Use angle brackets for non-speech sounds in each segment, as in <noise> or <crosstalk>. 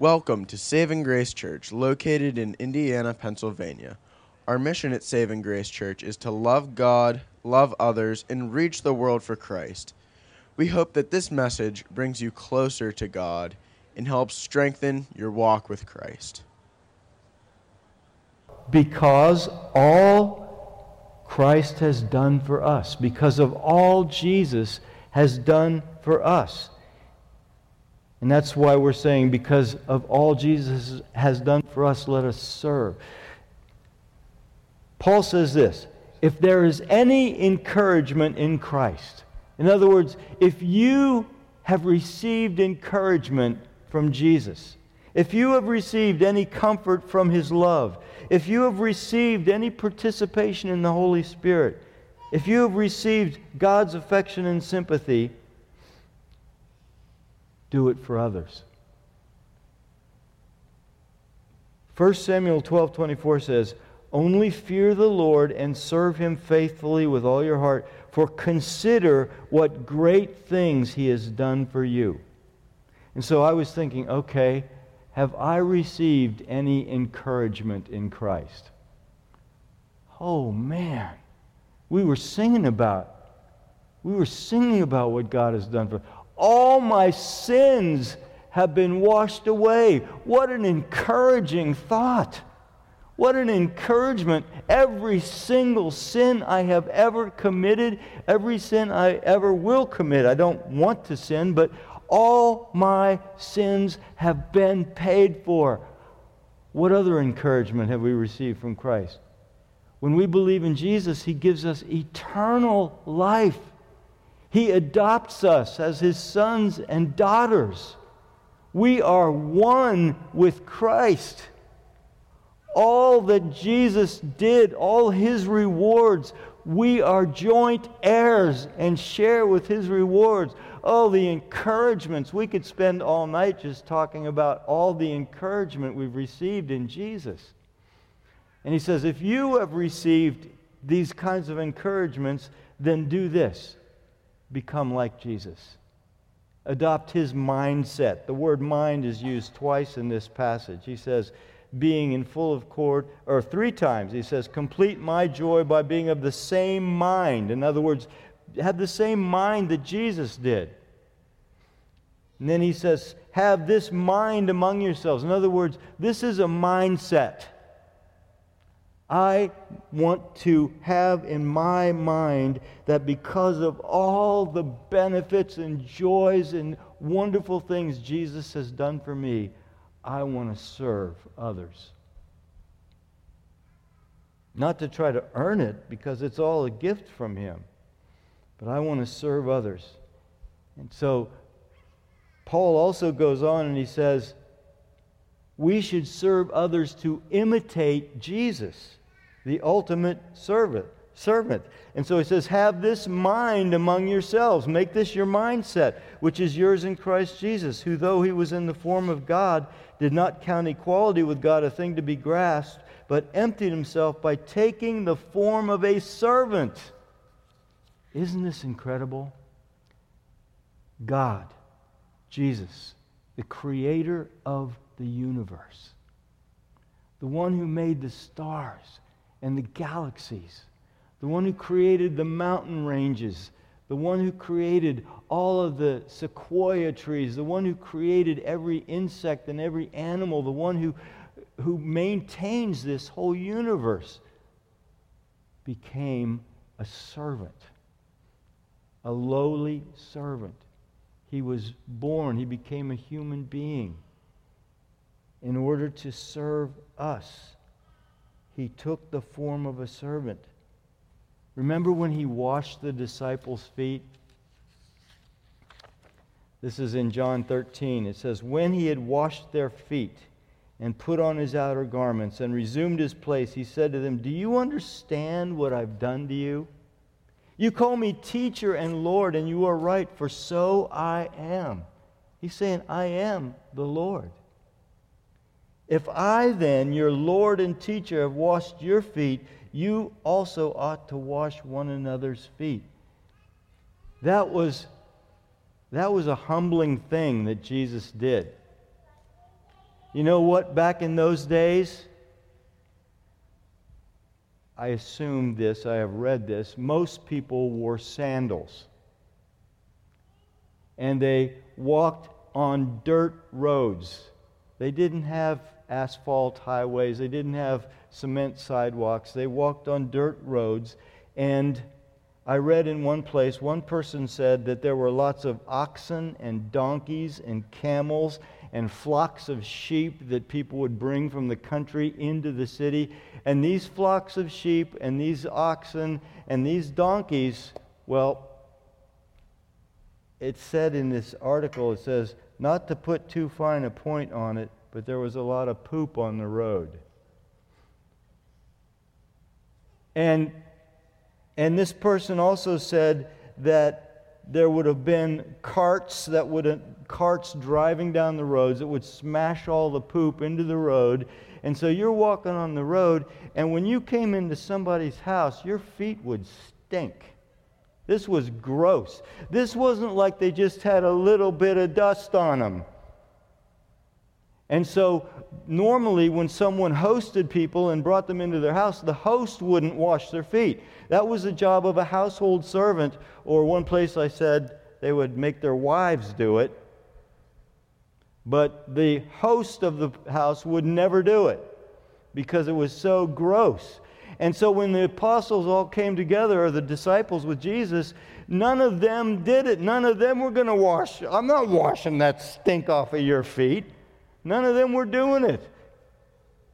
Welcome to Saving Grace Church, located in Indiana, Pennsylvania. Our mission at Saving Grace Church is to love God, love others, and reach the world for Christ. We hope that this message brings you closer to God and helps strengthen your walk with Christ. Because all Christ has done for us, because of all Jesus has done for us. And that's why we're saying, because of all Jesus has done for us, let us serve. Paul says this if there is any encouragement in Christ, in other words, if you have received encouragement from Jesus, if you have received any comfort from his love, if you have received any participation in the Holy Spirit, if you have received God's affection and sympathy, do it for others. 1 Samuel 12 24 says, Only fear the Lord and serve him faithfully with all your heart, for consider what great things he has done for you. And so I was thinking, okay, have I received any encouragement in Christ? Oh man, we were singing about we were singing about what God has done for all my sins have been washed away. What an encouraging thought. What an encouragement. Every single sin I have ever committed, every sin I ever will commit. I don't want to sin, but all my sins have been paid for. What other encouragement have we received from Christ? When we believe in Jesus, He gives us eternal life. He adopts us as his sons and daughters. We are one with Christ. All that Jesus did, all his rewards, we are joint heirs and share with his rewards. Oh, the encouragements. We could spend all night just talking about all the encouragement we've received in Jesus. And he says, if you have received these kinds of encouragements, then do this become like Jesus. Adopt his mindset. The word mind is used twice in this passage. He says, being in full accord, or three times, he says, complete my joy by being of the same mind. In other words, have the same mind that Jesus did. And then he says, have this mind among yourselves. In other words, this is a mindset. I want to have in my mind that because of all the benefits and joys and wonderful things Jesus has done for me, I want to serve others. Not to try to earn it because it's all a gift from Him, but I want to serve others. And so Paul also goes on and he says, we should serve others to imitate Jesus the ultimate servant servant. And so he says, Have this mind among yourselves. Make this your mindset, which is yours in Christ Jesus, who, though he was in the form of God, did not count equality with God a thing to be grasped, but emptied himself by taking the form of a servant. Isn't this incredible? God, Jesus, the creator of the universe, the one who made the stars and the galaxies, the one who created the mountain ranges, the one who created all of the sequoia trees, the one who created every insect and every animal, the one who, who maintains this whole universe, became a servant, a lowly servant. He was born, he became a human being in order to serve us he took the form of a servant. Remember when he washed the disciples' feet? This is in John 13. It says, When he had washed their feet and put on his outer garments and resumed his place, he said to them, Do you understand what I've done to you? You call me teacher and Lord, and you are right, for so I am. He's saying, I am the Lord. If I then, your Lord and teacher, have washed your feet, you also ought to wash one another's feet. That was, that was a humbling thing that Jesus did. You know what? Back in those days, I assume this, I have read this, most people wore sandals. And they walked on dirt roads. They didn't have asphalt highways, they didn't have cement sidewalks. They walked on dirt roads. And I read in one place, one person said that there were lots of oxen and donkeys and camels and flocks of sheep that people would bring from the country into the city. And these flocks of sheep and these oxen and these donkeys, well, it said in this article, it says, not to put too fine a point on it, but there was a lot of poop on the road. And, and this person also said that there would have been carts that would carts driving down the roads that would smash all the poop into the road. And so you're walking on the road, and when you came into somebody's house, your feet would stink. This was gross. This wasn't like they just had a little bit of dust on them. And so, normally, when someone hosted people and brought them into their house, the host wouldn't wash their feet. That was the job of a household servant, or one place I said they would make their wives do it. But the host of the house would never do it because it was so gross. And so, when the apostles all came together, or the disciples with Jesus, none of them did it. None of them were going to wash. I'm not washing that stink off of your feet. None of them were doing it.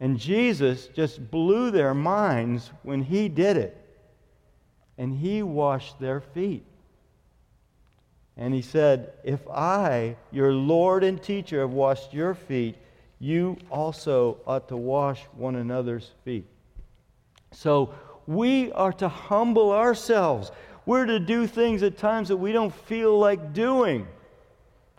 And Jesus just blew their minds when he did it. And he washed their feet. And he said, If I, your Lord and teacher, have washed your feet, you also ought to wash one another's feet. So we are to humble ourselves. We're to do things at times that we don't feel like doing.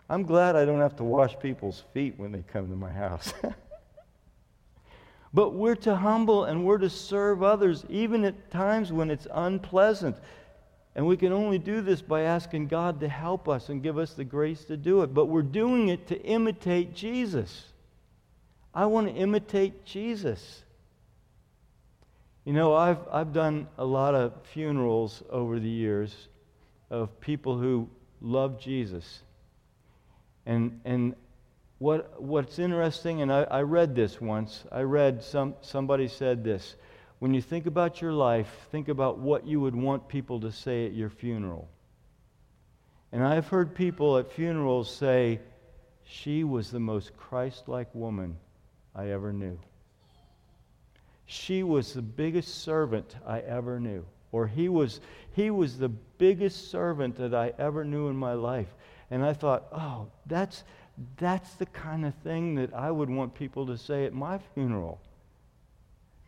I'm glad I don't have to wash people's feet when they come to my house. <laughs> but we're to humble and we're to serve others, even at times when it's unpleasant. And we can only do this by asking God to help us and give us the grace to do it. But we're doing it to imitate Jesus. I want to imitate Jesus. You know, I've, I've done a lot of funerals over the years of people who love Jesus. And, and what, what's interesting, and I, I read this once, I read some, somebody said this. When you think about your life, think about what you would want people to say at your funeral. And I've heard people at funerals say, She was the most Christ like woman I ever knew. She was the biggest servant I ever knew. Or he was, he was the biggest servant that I ever knew in my life. And I thought, oh, that's, that's the kind of thing that I would want people to say at my funeral.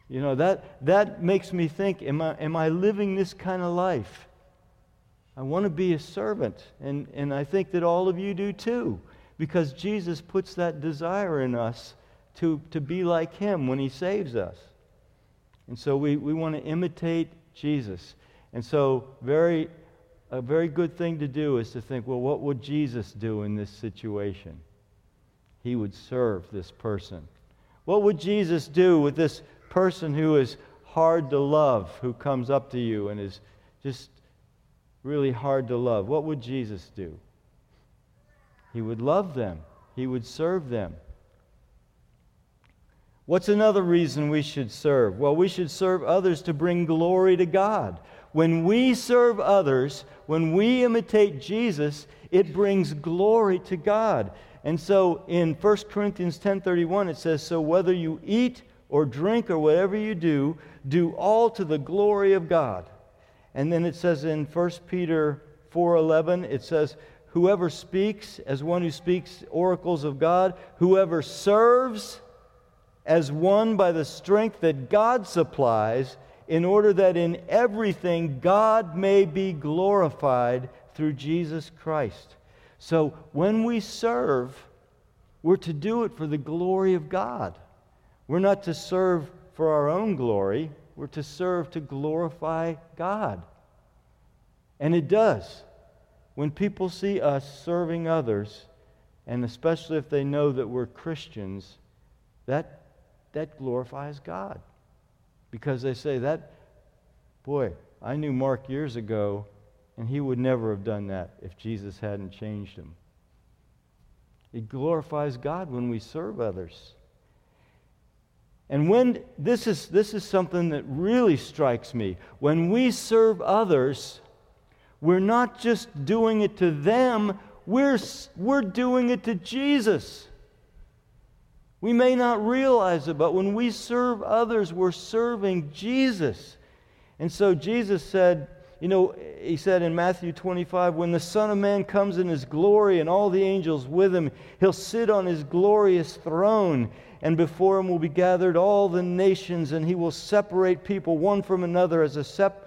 You know, that, that makes me think, am I, am I living this kind of life? I want to be a servant. And, and I think that all of you do too, because Jesus puts that desire in us to, to be like him when he saves us. And so we, we want to imitate Jesus. And so, very a very good thing to do is to think, well, what would Jesus do in this situation? He would serve this person. What would Jesus do with this person who is hard to love, who comes up to you and is just really hard to love? What would Jesus do? He would love them, He would serve them. What's another reason we should serve? Well, we should serve others to bring glory to God. When we serve others, when we imitate Jesus, it brings glory to God. And so in 1 Corinthians 10:31 it says, "So whether you eat or drink or whatever you do, do all to the glory of God." And then it says in 1 Peter 4:11 it says, "Whoever speaks as one who speaks oracles of God, whoever serves as one by the strength that God supplies, in order that in everything God may be glorified through Jesus Christ. So when we serve, we're to do it for the glory of God. We're not to serve for our own glory, we're to serve to glorify God. And it does. When people see us serving others, and especially if they know that we're Christians, that, that glorifies God. Because they say that, boy, I knew Mark years ago, and he would never have done that if Jesus hadn't changed him. It glorifies God when we serve others. And when this is, this is something that really strikes me. When we serve others, we're not just doing it to them, we're, we're doing it to Jesus. We may not realize it, but when we serve others, we're serving Jesus. And so Jesus said, you know, he said in Matthew 25, when the Son of Man comes in his glory and all the angels with him, he'll sit on his glorious throne, and before him will be gathered all the nations, and he will separate people one from another as a sep-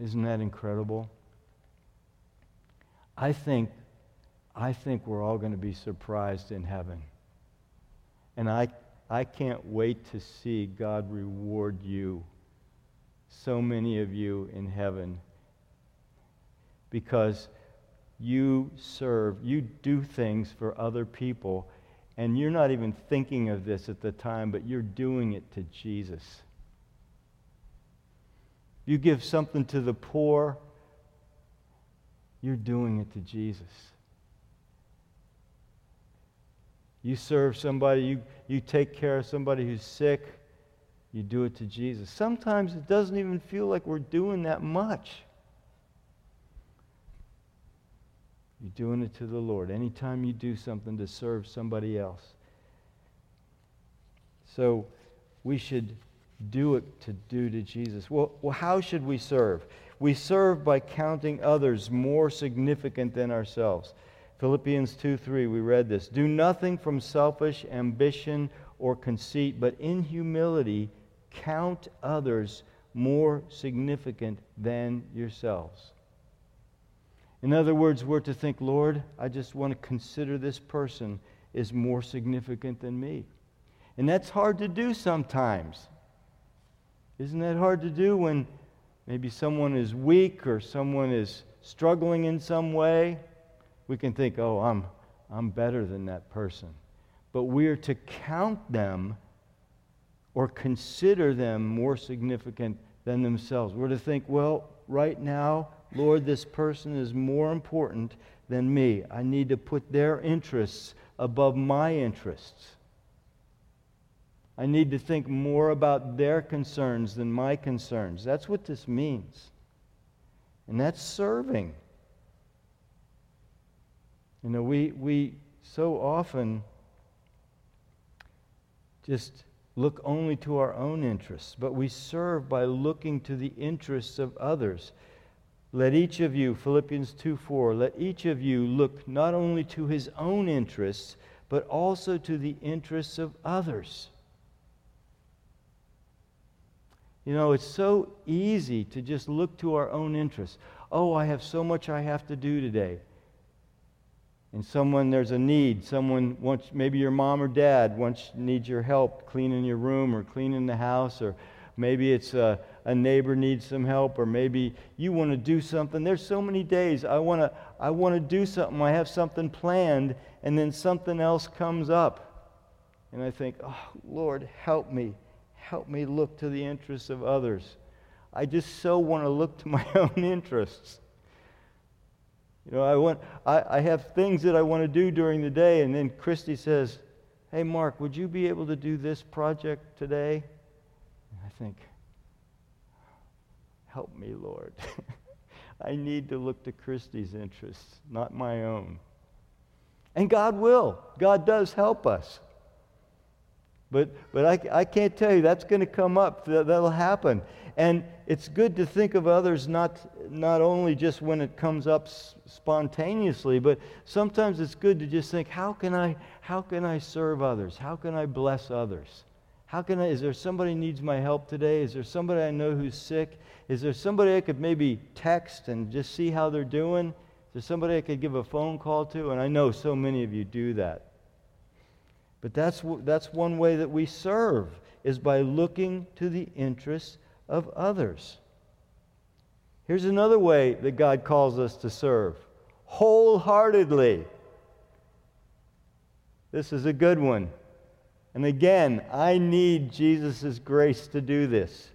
Isn't that incredible? I think I think we're all going to be surprised in heaven. And I, I can't wait to see God reward you, so many of you in heaven, because you serve, you do things for other people, and you're not even thinking of this at the time, but you're doing it to Jesus. You give something to the poor, you're doing it to Jesus. You serve somebody, you, you take care of somebody who's sick, you do it to Jesus. Sometimes it doesn't even feel like we're doing that much. You're doing it to the Lord. Anytime you do something to serve somebody else. So we should do it to do to Jesus. Well, well, how should we serve? We serve by counting others more significant than ourselves. Philippians 2 3, we read this. Do nothing from selfish ambition or conceit, but in humility count others more significant than yourselves. In other words, we're to think, Lord, I just want to consider this person is more significant than me. And that's hard to do sometimes. Isn't that hard to do when maybe someone is weak or someone is struggling in some way? we can think, oh, I'm, I'm better than that person. But we are to count them or consider them more significant than themselves. We're to think, well, right now, Lord, this person is more important than me. I need to put their interests above my interests. I need to think more about their concerns than my concerns. That's what this means. And that's serving. You know, we, we so often just look only to our own interests, but we serve by looking to the interests of others. Let each of you, Philippians 2 4, let each of you look not only to his own interests, but also to the interests of others. You know, it's so easy to just look to our own interests. Oh, I have so much I have to do today. And someone there's a need. Someone wants maybe your mom or dad wants needs your help cleaning your room or cleaning the house or maybe it's a, a neighbor needs some help or maybe you want to do something. There's so many days. I want to i want to do something. I have something planned and then something else comes up. And i think oh lord help me help me look to the interests of others i just so want to look to <laughs> my own interests you know, I, want, I, I have things that I want to do during the day, and then Christy says, Hey, Mark, would you be able to do this project today? And I think, Help me, Lord. <laughs> I need to look to Christy's interests, not my own. And God will. God does help us. But, but I, I can't tell you, that's going to come up. That, that'll happen. And it's good to think of others not, not only just when it comes up s- spontaneously, but sometimes it's good to just think, how can I, how can I serve others? How can I bless others? How can I, is there somebody needs my help today? Is there somebody I know who's sick? Is there somebody I could maybe text and just see how they're doing? Is there somebody I could give a phone call to? And I know so many of you do that. But that's, that's one way that we serve, is by looking to the interests of others. Here's another way that God calls us to serve wholeheartedly. This is a good one. And again, I need Jesus' grace to do this.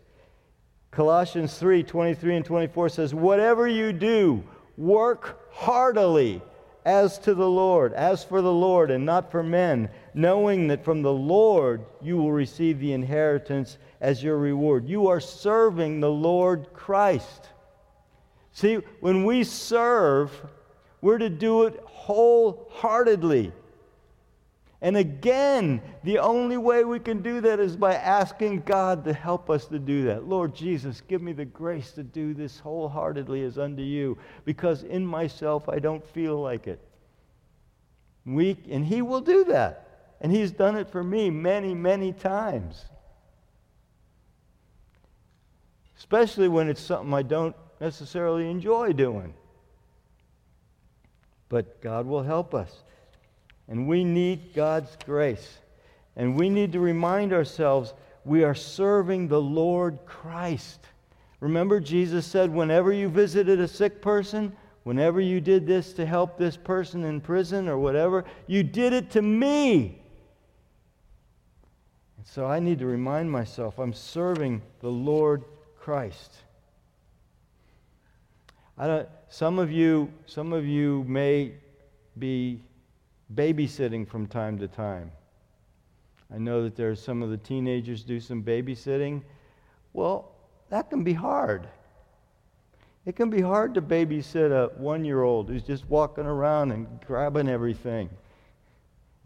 Colossians 3 23 and 24 says, Whatever you do, work heartily as to the Lord, as for the Lord, and not for men, knowing that from the Lord you will receive the inheritance as your reward. You are serving the Lord Christ. See, when we serve, we're to do it wholeheartedly. And again, the only way we can do that is by asking God to help us to do that. Lord Jesus, give me the grace to do this wholeheartedly as unto you, because in myself I don't feel like it. We, and He will do that. And He's done it for me many, many times. Especially when it's something I don't necessarily enjoy doing. But God will help us. And we need God's grace. And we need to remind ourselves we are serving the Lord Christ. Remember, Jesus said, whenever you visited a sick person, whenever you did this to help this person in prison or whatever, you did it to me. So I need to remind myself I'm serving the Lord Christ. I don't, some of you, some of you may be babysitting from time to time. I know that there are some of the teenagers do some babysitting. Well, that can be hard. It can be hard to babysit a one year old who's just walking around and grabbing everything.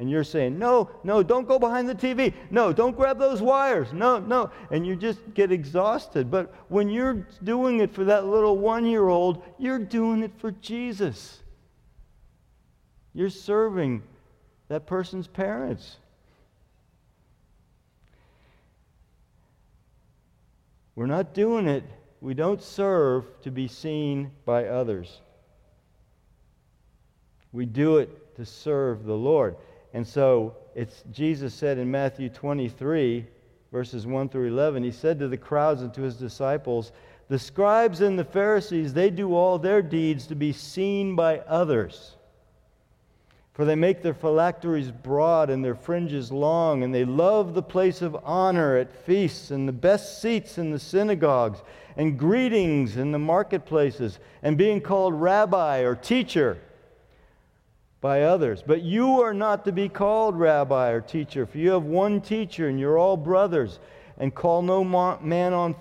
And you're saying, no, no, don't go behind the TV. No, don't grab those wires. No, no. And you just get exhausted. But when you're doing it for that little one year old, you're doing it for Jesus. You're serving that person's parents. We're not doing it, we don't serve to be seen by others. We do it to serve the Lord. And so it's Jesus said in Matthew 23, verses 1 through 11, he said to the crowds and to his disciples, The scribes and the Pharisees, they do all their deeds to be seen by others. For they make their phylacteries broad and their fringes long, and they love the place of honor at feasts and the best seats in the synagogues and greetings in the marketplaces and being called rabbi or teacher by others. But you are not to be called rabbi or teacher, for you have one teacher and you're all brothers. And call no man on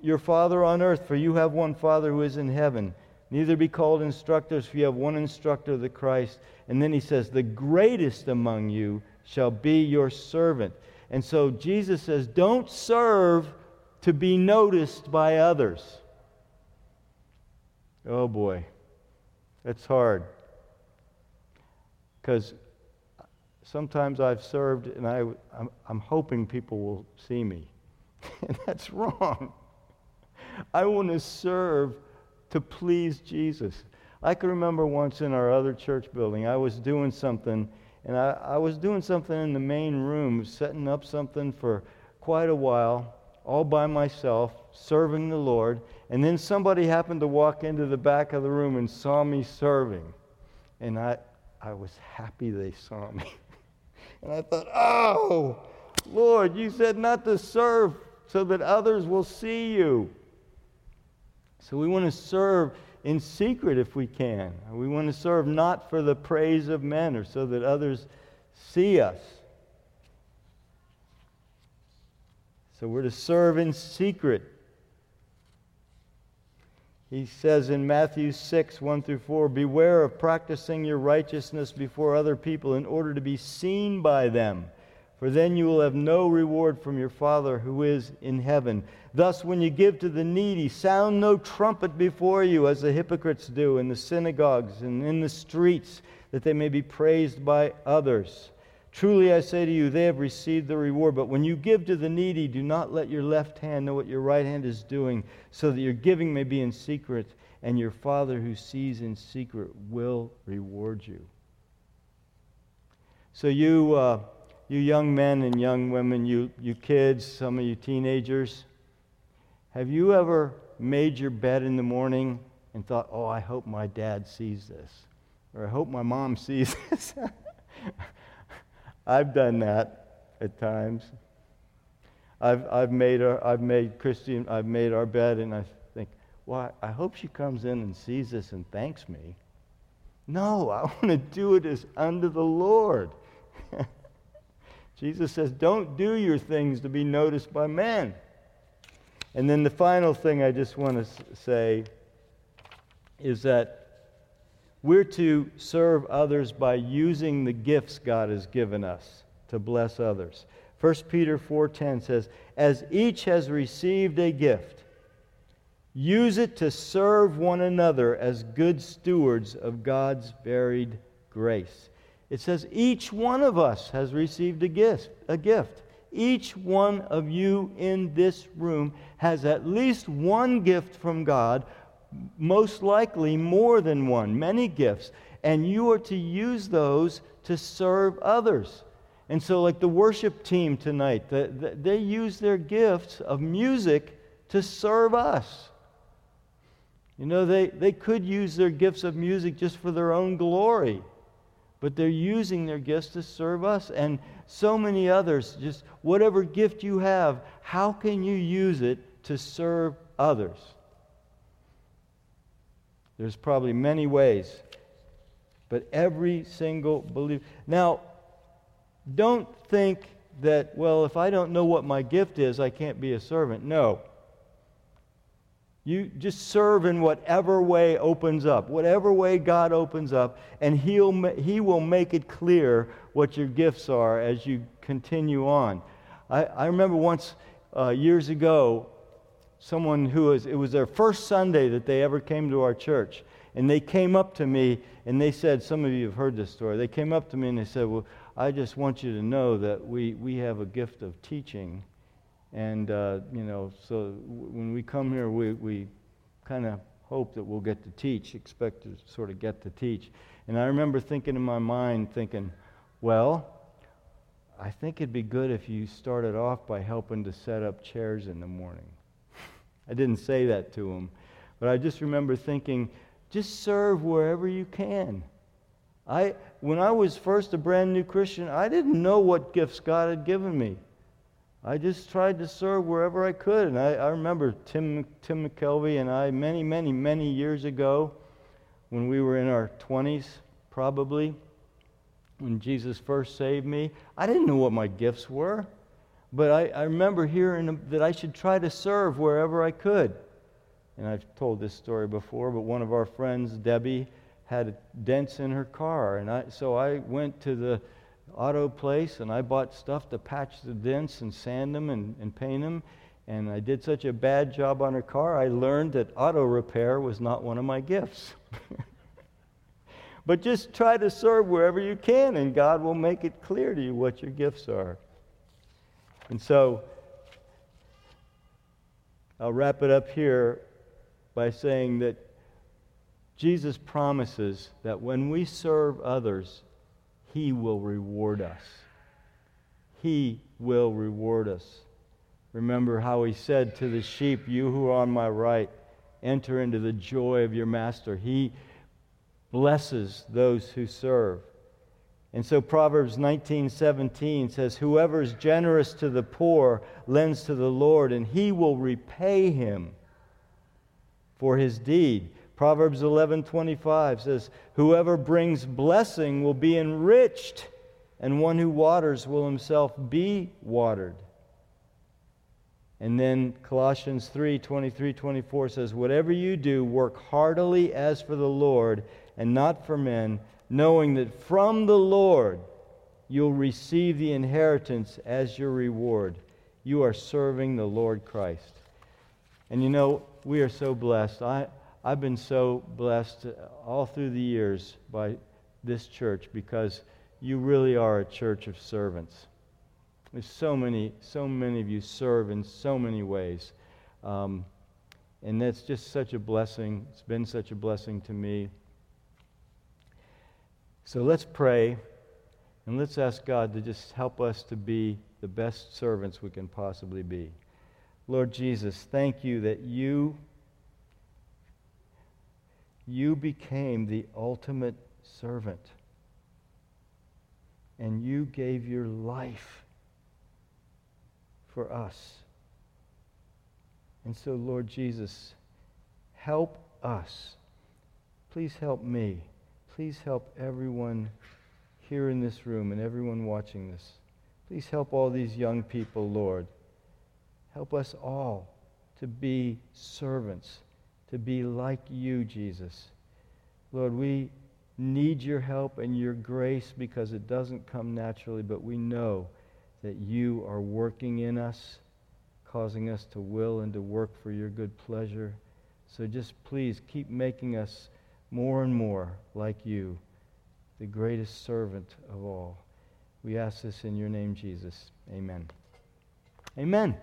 your father on earth, for you have one father who is in heaven. Neither be called instructors, for you have one instructor, the Christ. And then he says, The greatest among you shall be your servant. And so Jesus says, Don't serve to be noticed by others. Oh boy, that's hard. Because sometimes I've served and I, I'm, I'm hoping people will see me. and <laughs> that's wrong. I want to serve to please Jesus. I can remember once in our other church building, I was doing something, and I, I was doing something in the main room, setting up something for quite a while, all by myself, serving the Lord. And then somebody happened to walk into the back of the room and saw me serving. And I, I was happy they saw me. <laughs> and I thought, oh, Lord, you said not to serve so that others will see you. So we want to serve in secret if we can. We want to serve not for the praise of men or so that others see us. So we're to serve in secret. He says in Matthew 6, 1 through 4, Beware of practicing your righteousness before other people in order to be seen by them, for then you will have no reward from your Father who is in heaven. Thus, when you give to the needy, sound no trumpet before you, as the hypocrites do in the synagogues and in the streets, that they may be praised by others. Truly I say to you, they have received the reward. But when you give to the needy, do not let your left hand know what your right hand is doing, so that your giving may be in secret, and your Father who sees in secret will reward you. So, you, uh, you young men and young women, you, you kids, some of you teenagers, have you ever made your bed in the morning and thought, oh, I hope my dad sees this? Or I hope my mom sees <laughs> this? I've done that at times. I've, I've, made our, I've made Christian, I've made our bed, and I think, well, I hope she comes in and sees this and thanks me. No, I <laughs> want to do it as unto the Lord. <laughs> Jesus says, don't do your things to be noticed by men. And then the final thing I just want to say is that we're to serve others by using the gifts God has given us to bless others. 1 Peter 4:10 says, "As each has received a gift, use it to serve one another as good stewards of God's varied grace." It says each one of us has received a gift, a gift. Each one of you in this room has at least one gift from God most likely more than one, many gifts, and you are to use those to serve others. And so, like the worship team tonight, the, the, they use their gifts of music to serve us. You know, they, they could use their gifts of music just for their own glory, but they're using their gifts to serve us. And so many others, just whatever gift you have, how can you use it to serve others? There's probably many ways, but every single believer. Now, don't think that, well, if I don't know what my gift is, I can't be a servant. No. You just serve in whatever way opens up, whatever way God opens up, and he'll, He will make it clear what your gifts are as you continue on. I, I remember once, uh, years ago, someone who was, it was their first Sunday that they ever came to our church. And they came up to me and they said, Some of you have heard this story. They came up to me and they said, Well, I just want you to know that we, we have a gift of teaching. And, uh, you know, so when we come here, we, we kind of hope that we'll get to teach, expect to sort of get to teach. And I remember thinking in my mind, thinking, well, I think it'd be good if you started off by helping to set up chairs in the morning. I didn't say that to him. But I just remember thinking, just serve wherever you can. I, when I was first a brand new Christian, I didn't know what gifts God had given me. I just tried to serve wherever I could. And I, I remember Tim, Tim McKelvey and I, many, many, many years ago, when we were in our 20s, probably, when Jesus first saved me, I didn't know what my gifts were. But I, I remember hearing that I should try to serve wherever I could. And I've told this story before, but one of our friends, Debbie, had dents in her car. And I, so I went to the auto place and I bought stuff to patch the dents and sand them and, and paint them. And I did such a bad job on her car, I learned that auto repair was not one of my gifts. <laughs> but just try to serve wherever you can, and God will make it clear to you what your gifts are. And so I'll wrap it up here by saying that Jesus promises that when we serve others, He will reward us. He will reward us. Remember how He said to the sheep, You who are on my right, enter into the joy of your master. He blesses those who serve. And so Proverbs 19:17 says whoever is generous to the poor lends to the Lord and he will repay him for his deed. Proverbs 11:25 says whoever brings blessing will be enriched and one who waters will himself be watered. And then Colossians 3 23 24 says, Whatever you do, work heartily as for the Lord and not for men, knowing that from the Lord you'll receive the inheritance as your reward. You are serving the Lord Christ. And you know, we are so blessed. I, I've been so blessed all through the years by this church because you really are a church of servants. There's so many, so many of you serve in so many ways. Um, and that's just such a blessing. It's been such a blessing to me. So let's pray and let's ask God to just help us to be the best servants we can possibly be. Lord Jesus, thank you that you you became the ultimate servant. And you gave your life for us. And so, Lord Jesus, help us. Please help me. Please help everyone here in this room and everyone watching this. Please help all these young people, Lord. Help us all to be servants, to be like you, Jesus. Lord, we need your help and your grace because it doesn't come naturally, but we know that you are working in us, causing us to will and to work for your good pleasure. So just please keep making us more and more like you, the greatest servant of all. We ask this in your name, Jesus. Amen. Amen.